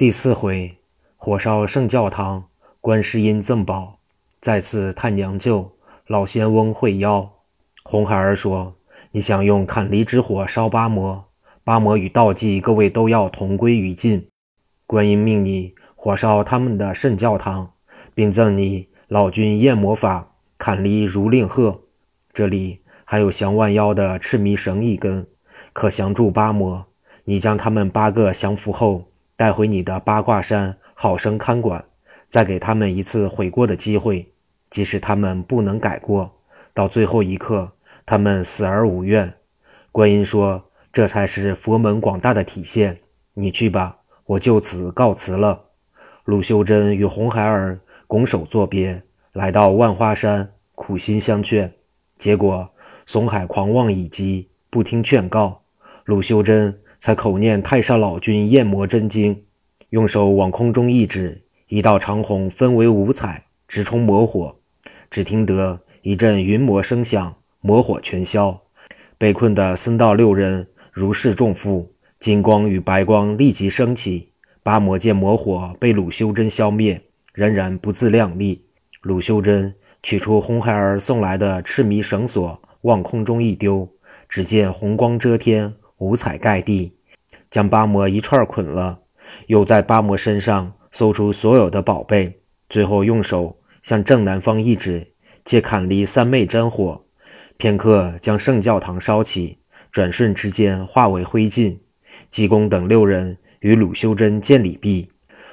第四回，火烧圣教堂，观世音赠宝，再次探娘舅，老仙翁会妖。红孩儿说：“你想用砍离之火烧八魔，八魔与道济各位都要同归于尽。观音命你火烧他们的圣教堂，并赠你老君焰魔法，砍离如令鹤。这里还有降万妖的赤迷绳一根，可降住八魔。你将他们八个降服后。”带回你的八卦山，好生看管，再给他们一次悔过的机会。即使他们不能改过，到最后一刻，他们死而无怨。观音说：“这才是佛门广大的体现。”你去吧，我就此告辞了。鲁修真与红孩儿拱手作别，来到万花山，苦心相劝，结果怂海狂妄已极，不听劝告。鲁修真。才口念太上老君焰魔真经，用手往空中一指，一道长虹分为五彩，直冲魔火。只听得一阵云魔声响，魔火全消。被困的僧道六人如释重负，金光与白光立即升起。八魔见魔火被鲁修真消灭，仍然不自量力。鲁修真取出红孩儿送来的赤迷绳索，往空中一丢，只见红光遮天。五彩盖地，将八魔一串捆了，又在八魔身上搜出所有的宝贝，最后用手向正南方一指，借砍离三昧真火，片刻将圣教堂烧起，转瞬之间化为灰烬。济公等六人与鲁修真见礼毕，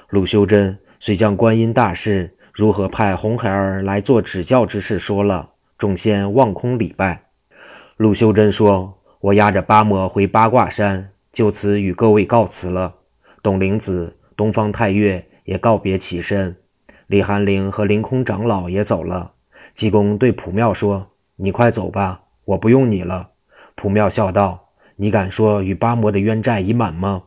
鲁修真遂将观音大士如何派红孩儿来做指教之事说了，众仙望空礼拜。鲁修真说。我押着八魔回八卦山，就此与各位告辞了。董灵子、东方太岳也告别起身，李寒灵和凌空长老也走了。济公对普妙说：“你快走吧，我不用你了。”普妙笑道：“你敢说与八魔的冤债已满吗？”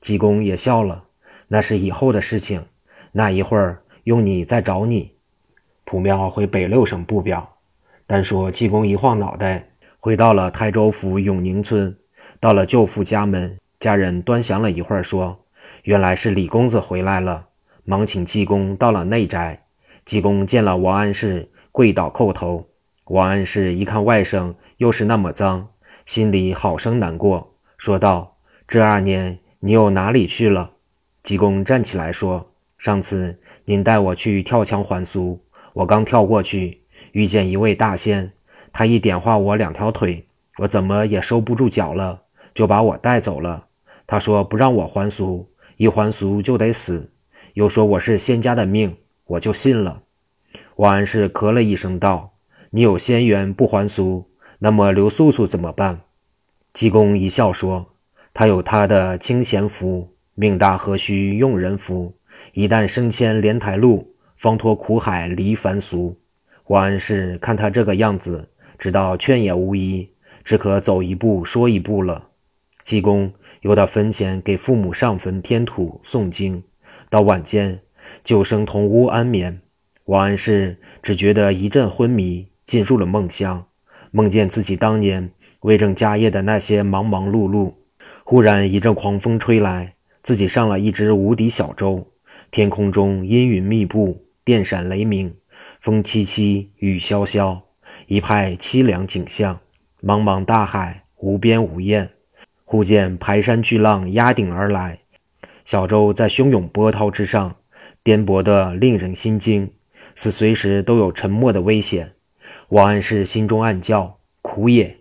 济公也笑了：“那是以后的事情，那一会儿用你再找你。”普妙回北六省不表，单说济公一晃脑袋。回到了台州府永宁村，到了舅父家门，家人端详了一会儿，说：“原来是李公子回来了。”忙请济公到了内宅。济公见了王安石，跪倒叩头。王安石一看外甥又是那么脏，心里好生难过，说道：“这二年你又哪里去了？”济公站起来说：“上次您带我去跳墙还俗，我刚跳过去，遇见一位大仙。”他一点化我两条腿，我怎么也收不住脚了，就把我带走了。他说不让我还俗，一还俗就得死，又说我是仙家的命，我就信了。王安石咳了一声道：“你有仙缘不还俗，那么刘素素怎么办？”济公一笑说：“他有他的清闲福，命大何须用人扶？一旦升迁莲台路，方脱苦海离凡俗。”王安石看他这个样子。直到劝也无益，只可走一步说一步了。济公又到坟前给父母上坟添土诵经，到晚间就生同屋安眠。王安石只觉得一阵昏迷，进入了梦乡，梦见自己当年为政家业的那些忙忙碌碌。忽然一阵狂风吹来，自己上了一只无底小舟，天空中阴云密布，电闪雷鸣，风凄凄，雨潇潇。一派凄凉景象，茫茫大海无边无沿。忽见排山巨浪压顶而来，小舟在汹涌波涛之上，颠簸得令人心惊，似随时都有沉没的危险。王安石心中暗叫苦也，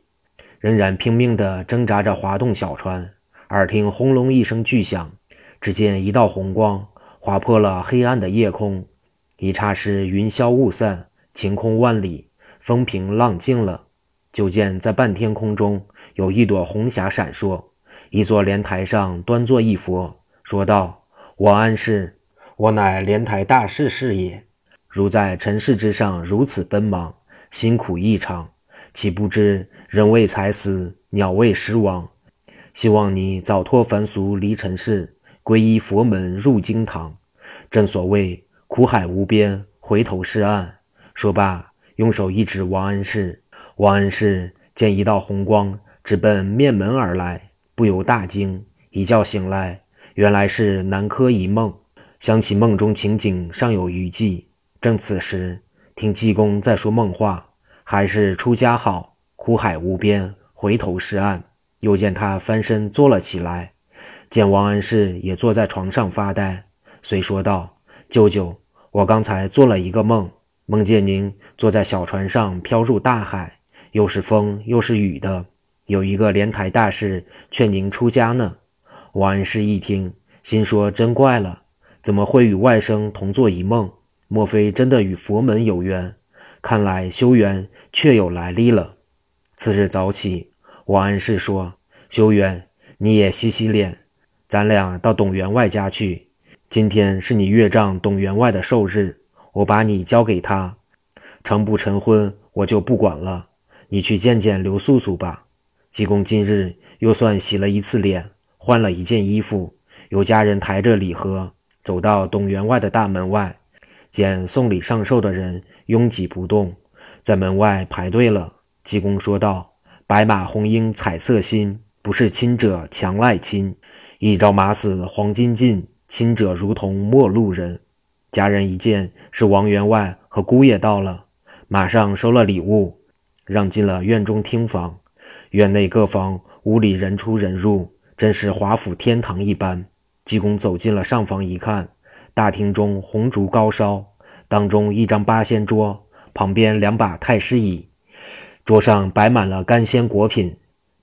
仍然拼命地挣扎着划动小船。耳听轰隆一声巨响，只见一道红光划破了黑暗的夜空，一刹时云消雾散，晴空万里。风平浪静了，就见在半天空中有一朵红霞闪烁，一座莲台上端坐一佛，说道：“王安石，我乃莲台大士是也。如在尘世之上如此奔忙，辛苦异常，岂不知人为财死，鸟为食亡？希望你早脱凡俗，离尘世，皈依佛门，入经堂。正所谓苦海无边，回头是岸。”说罢。用手一指王安石，王安石见一道红光直奔面门而来，不由大惊，一觉醒来，原来是南柯一梦。想起梦中情景，尚有余悸。正此时，听济公在说梦话，还是出家好，苦海无边，回头是岸。又见他翻身坐了起来，见王安石也坐在床上发呆，遂说道：“舅舅，我刚才做了一个梦，梦见您坐在小船上飘入大海，又是风又是雨的。有一个莲台大士劝您出家呢。”王安石一听，心说：“真怪了。”怎么会与外甥同做一梦？莫非真的与佛门有缘？看来修缘确有来历了。次日早起，王安石说：“修缘，你也洗洗脸，咱俩到董员外家去。今天是你岳丈董员外的寿日，我把你交给他，成不成婚我就不管了。你去见见刘素素吧。”济公今日又算洗了一次脸，换了一件衣服，有家人抬着礼盒。走到董员外的大门外，见送礼上寿的人拥挤不动，在门外排队了。济公说道：“白马红缨彩色新，不是亲者强赖亲。一朝马死黄金尽，亲者如同陌路人。”家人一见是王员外和姑爷到了，马上收了礼物，让进了院中厅房。院内各房屋里人出人入，真是华府天堂一般。济公走进了上房，一看，大厅中红烛高烧，当中一张八仙桌，旁边两把太师椅，桌上摆满了干鲜果品。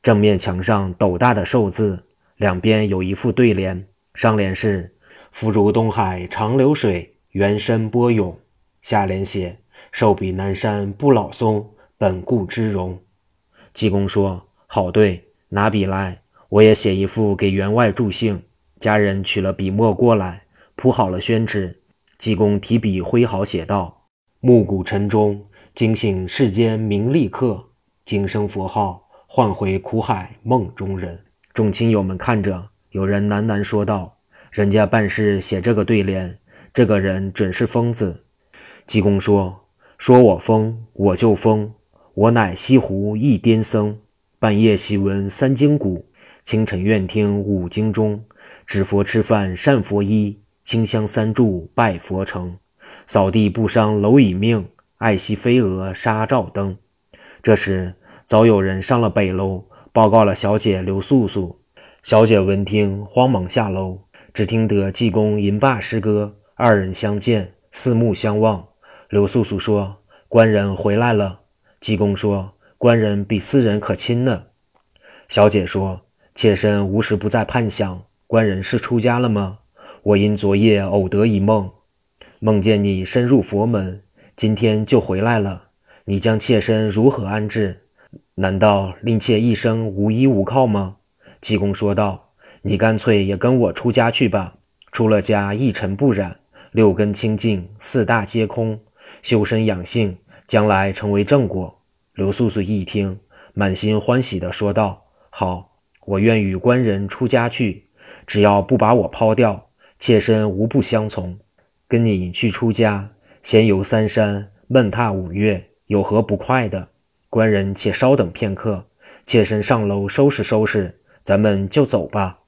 正面墙上斗大的寿字，两边有一副对联，上联是“福如东海长流水，缘深波涌”，下联写“寿比南山不老松，本固之容”。济公说：“好对，拿笔来，我也写一副给员外助兴。”家人取了笔墨过来，铺好了宣纸。济公提笔挥毫写道：“暮鼓晨钟，惊醒世间名利客；今生佛号，唤回苦海梦中人。”众亲友们看着，有人喃喃说道：“人家办事写这个对联，这个人准是疯子。”济公说：“说我疯，我就疯。我乃西湖一癫僧，半夜习闻三经鼓，清晨愿听五经钟。”指佛吃饭善佛衣，清香三炷拜佛成。扫地不伤蝼蚁命，爱惜飞蛾杀照灯。这时早有人上了北楼，报告了小姐刘素素。小姐闻听，慌忙下楼，只听得济公吟罢诗歌，二人相见，四目相望。刘素素说：“官人回来了。”济公说：“官人比私人可亲呢。”小姐说：“妾身无时不在盼想。”官人是出家了吗？我因昨夜偶得一梦，梦见你深入佛门，今天就回来了。你将妾身如何安置？难道令妾一生无依无靠吗？济公说道：“你干脆也跟我出家去吧。出了家一尘不染，六根清净，四大皆空，修身养性，将来成为正果。”刘素素一听，满心欢喜地说道：“好，我愿与官人出家去。”只要不把我抛掉，妾身无不相从。跟你去出家，闲游三山，闷踏五岳，有何不快的？官人且稍等片刻，妾身上楼收拾收拾，咱们就走吧。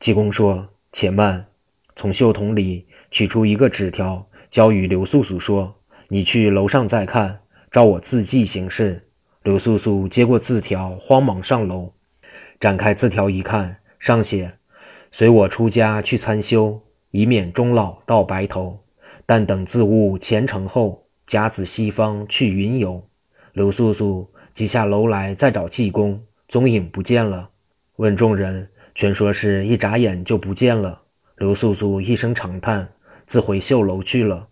济公说：“且慢。”从袖筒里取出一个纸条，交与刘素素说：“你去楼上再看，照我字迹行事。”刘素素接过字条，慌忙上楼，展开字条一看，上写。随我出家去参修，以免终老到白头。但等自悟前程后，甲子西方去云游。刘素素即下楼来，再找济公，踪影不见了。问众人，全说是一眨眼就不见了。刘素素一声长叹，自回绣楼去了。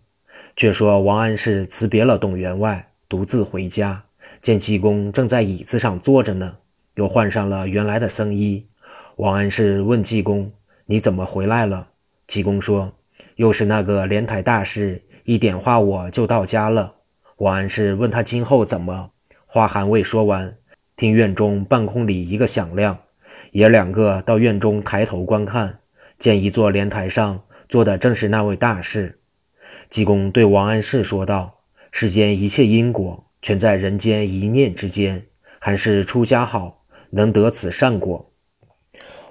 却说王安石辞别了董员外，独自回家，见济公正在椅子上坐着呢，又换上了原来的僧衣。王安石问济公：“你怎么回来了？”济公说：“又是那个莲台大师一点化，我就到家了。”王安石问他今后怎么，话还未说完，听院中半空里一个响亮，爷两个到院中抬头观看，见一座莲台上做的正是那位大士。济公对王安石说道：“世间一切因果，全在人间一念之间，还是出家好，能得此善果。”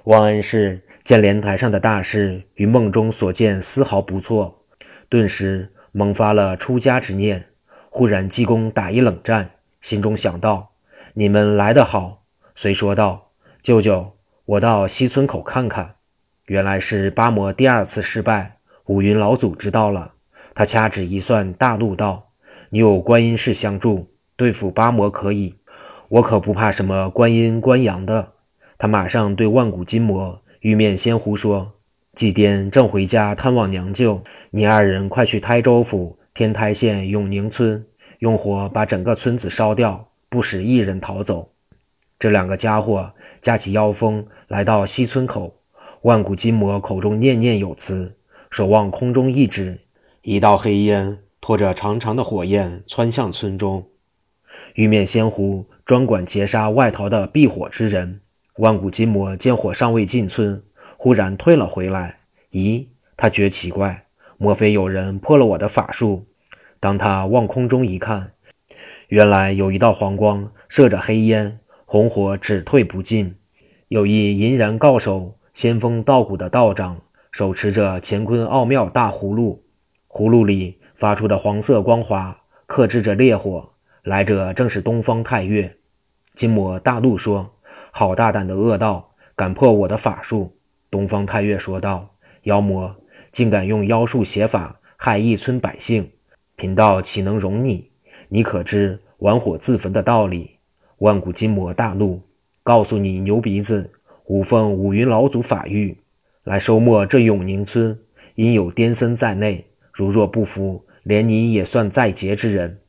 王安石见莲台上的大事与梦中所见丝毫不错，顿时萌发了出家之念。忽然济公打一冷战，心中想到：“你们来得好。”遂说道：“舅舅，我到西村口看看。”原来是八魔第二次失败，五云老祖知道了，他掐指一算，大怒道：“你有观音士相助，对付八魔可以，我可不怕什么观音观阳的。”他马上对万古金魔、玉面仙狐说：“祭奠正回家探望娘舅，你二人快去台州府。”天台县永宁村用火把整个村子烧掉，不使一人逃走。这两个家伙架起妖风来到西村口，万古金魔口中念念有词，手往空中一指，一道黑烟拖着长长的火焰窜向村中。玉面仙狐专管劫杀外逃的避火之人。万古金魔见火尚未进村，忽然退了回来。咦，他觉奇怪。莫非有人破了我的法术？当他望空中一看，原来有一道黄光射着黑烟，红火只退不进。有一银然告手、仙风道骨的道长，手持着乾坤奥妙大葫芦，葫芦里发出的黄色光华，克制着烈火。来者正是东方太岳。金魔大怒说：“好大胆的恶道，敢破我的法术！”东方太岳说道：“妖魔。”竟敢用妖术邪法害一村百姓，贫道岂能容你？你可知玩火自焚的道理？万古金魔大怒，告诉你牛鼻子，吾奉五云老祖法谕，来收没这永宁村。因有癫僧在内，如若不服，连你也算在劫之人。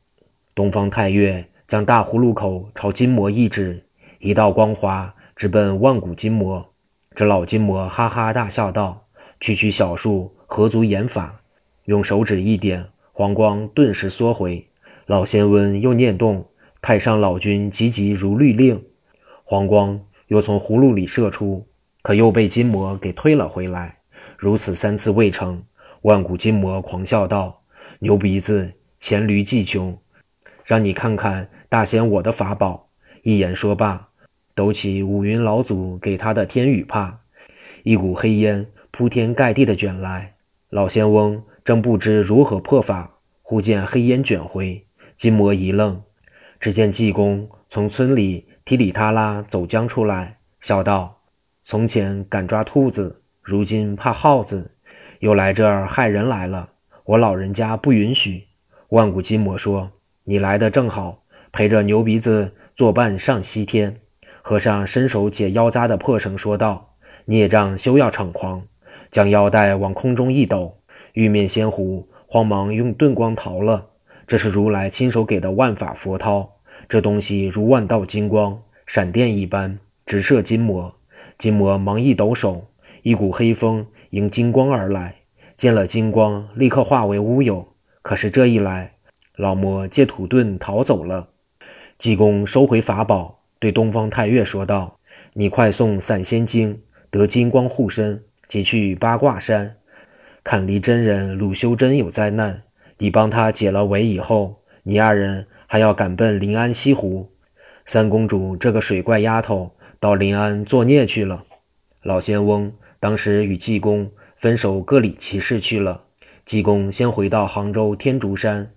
东方太岳将大葫芦口朝金魔一指，一道光华直奔万古金魔。这老金魔哈哈大笑道。区区小术何足言法？用手指一点，黄光顿时缩回。老仙翁又念动：“太上老君急急如律令。”黄光又从葫芦里射出，可又被金魔给推了回来。如此三次未成，万古金魔狂笑道：“牛鼻子，黔驴技穷，让你看看大仙我的法宝！”一言说罢，抖起五云老祖给他的天羽帕，一股黑烟。铺天盖地的卷来，老仙翁正不知如何破法，忽见黑烟卷回，金魔一愣，只见济公从村里提里塔拉走将出来，笑道：“从前敢抓兔子，如今怕耗子，又来这儿害人来了。我老人家不允许。”万古金魔说：“你来的正好，陪着牛鼻子作伴上西天。”和尚伸手解腰扎的破绳，说道：“孽障休要猖狂。”将腰带往空中一抖，玉面仙狐慌忙用遁光逃了。这是如来亲手给的万法佛涛，这东西如万道金光，闪电一般直射金魔。金魔忙一抖手，一股黑风迎金光而来，见了金光，立刻化为乌有。可是这一来，老魔借土遁逃走了。济公收回法宝，对东方太岳说道：“你快送散仙经，得金光护身。”即去八卦山，看离真人鲁修真有灾难，你帮他解了围以后，你二人还要赶奔临安西湖。三公主这个水怪丫头到临安作孽去了。老仙翁当时与济公分手，各理其事去了。济公先回到杭州天竺山，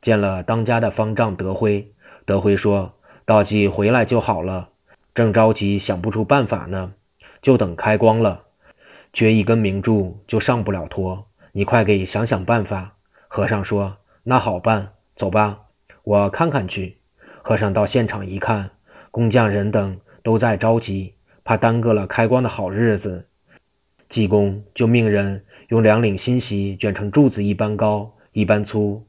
见了当家的方丈德辉。德辉说：“道济回来就好了，正着急想不出办法呢，就等开光了。”缺一根明柱就上不了托，你快给想想办法。和尚说：“那好办，走吧，我看看去。”和尚到现场一看，工匠人等都在着急，怕耽搁了开光的好日子。济公就命人用两领新席卷成柱子一般高、一般粗，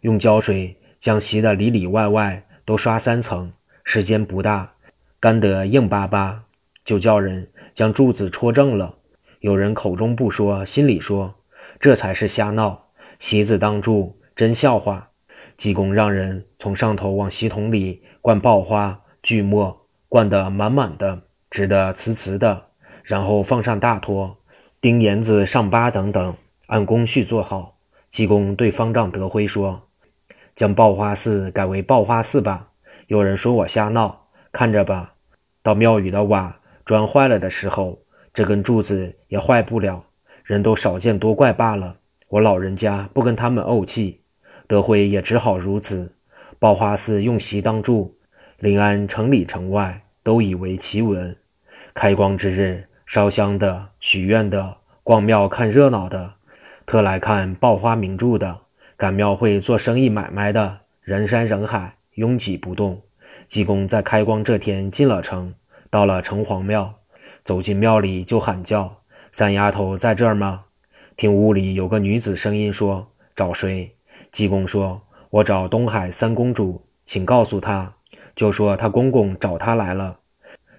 用胶水将席的里里外外都刷三层。时间不大，干得硬巴巴，就叫人将柱子戳正了。有人口中不说，心里说，这才是瞎闹。席子当柱，真笑话。济公让人从上头往席桶里灌爆花、锯末，灌得满满的，直得瓷瓷的，然后放上大托，钉沿子、上疤等等，按工序做好。济公对方丈德辉说：“将爆花寺改为爆花寺吧。”有人说我瞎闹，看着吧。到庙宇的瓦砖坏了的时候。这根柱子也坏不了，人都少见多怪罢了。我老人家不跟他们怄气，德惠也只好如此。报花寺用席当住，临安城里城外都以为奇闻。开光之日，烧香的、许愿的、逛庙看热闹的，特来看报花名著的，赶庙会做生意买卖的，人山人海，拥挤不动。济公在开光这天进了城，到了城隍庙，走进庙里就喊叫：“三丫头在这儿吗？”听屋里有个女子声音说：“找谁？”济公说。我找东海三公主，请告诉她，就说她公公找她来了。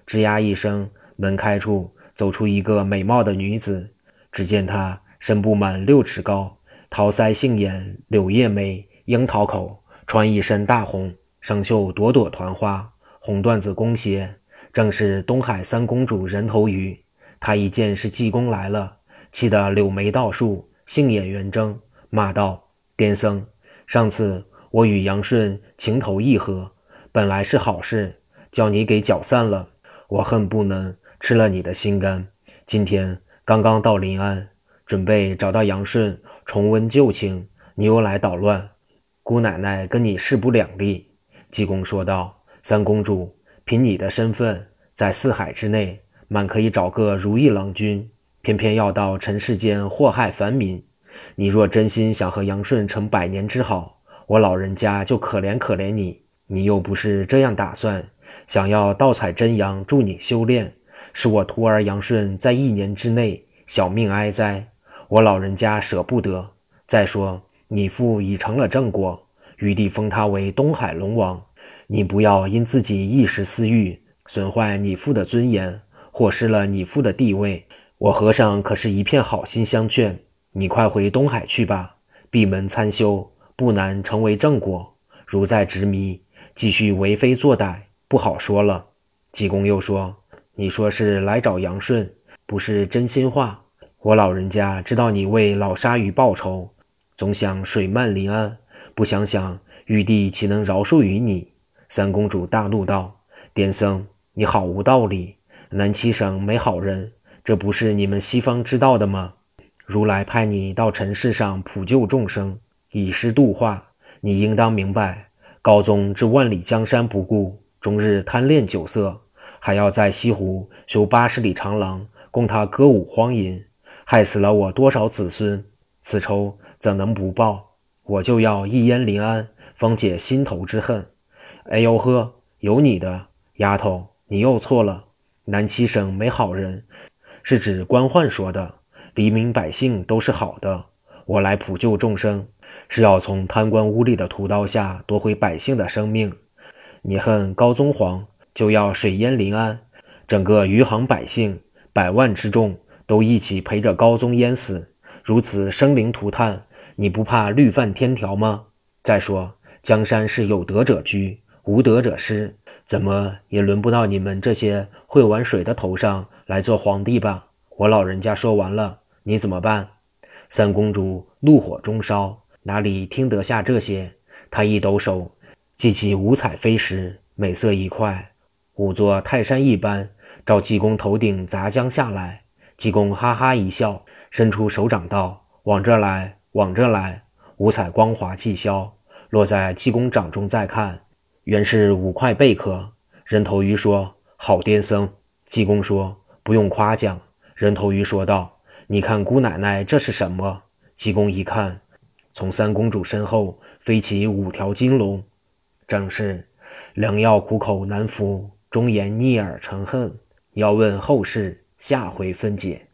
吱呀一声，门开处走出一个美貌的女子。只见她身不满六尺高，桃腮杏眼，柳叶眉，樱桃口，穿一身大红，上绣朵朵团花，红缎子弓鞋，正是东海三公主人头鱼。她一见是济公来了，气得柳眉倒竖，杏眼圆睁，骂道：“癫僧！”上次我与杨顺情投意合，本来是好事，叫你给搅散了。我恨不能吃了你的心肝。今天刚刚到临安，准备找到杨顺重温旧情，你又来捣乱，姑奶奶跟你势不两立。济公说道：“三公主，凭你的身份，在四海之内，满可以找个如意郎君，偏偏要到尘世间祸害凡民。”你若真心想和杨顺成百年之好，我老人家就可怜可怜你。你又不是这样打算，想要盗采真阳助你修炼，使我徒儿杨顺在一年之内小命哀哉，我老人家舍不得。再说你父已成了正果，玉帝封他为东海龙王，你不要因自己一时私欲，损坏你父的尊严，或失了你父的地位。我和尚可是一片好心相劝。你快回东海去吧，闭门参修，不难成为正果。如再执迷，继续为非作歹，不好说了。济公又说：“你说是来找杨顺，不是真心话。我老人家知道你为老鲨鱼报仇，总想水漫临安，不想想玉帝岂能饶恕于你？”三公主大怒道：“癫僧，你好无道理！南七省没好人，这不是你们西方知道的吗？”如来派你到尘世上普救众生，以施度化。你应当明白，高宗置万里江山不顾，终日贪恋酒色，还要在西湖修八十里长廊供他歌舞荒淫，害死了我多少子孙？此仇怎能不报？我就要一烟临安，方解心头之恨。哎呦呵，有你的丫头，你又错了。南七省没好人，是指官宦说的。黎民百姓都是好的，我来普救众生，是要从贪官污吏的屠刀下夺回百姓的生命。你恨高宗皇，就要水淹临安，整个余杭百姓百万之众都一起陪着高宗淹死，如此生灵涂炭，你不怕律犯天条吗？再说，江山是有德者居，无德者失，怎么也轮不到你们这些会玩水的头上来做皇帝吧？我老人家说完了。你怎么办？三公主怒火中烧，哪里听得下这些？她一抖手，记起五彩飞石，美色一块，五座泰山一般，照济公头顶砸将下来。济公哈哈一笑，伸出手掌道：“往这来，往这来。”五彩光华气消，落在济公掌中，再看，原是五块贝壳。人头鱼说：“好癫僧。”济公说：“不用夸奖。”人头鱼说道。你看，姑奶奶，这是什么？济公一看，从三公主身后飞起五条金龙，正是良药苦口难服，忠言逆耳成恨。要问后事，下回分解。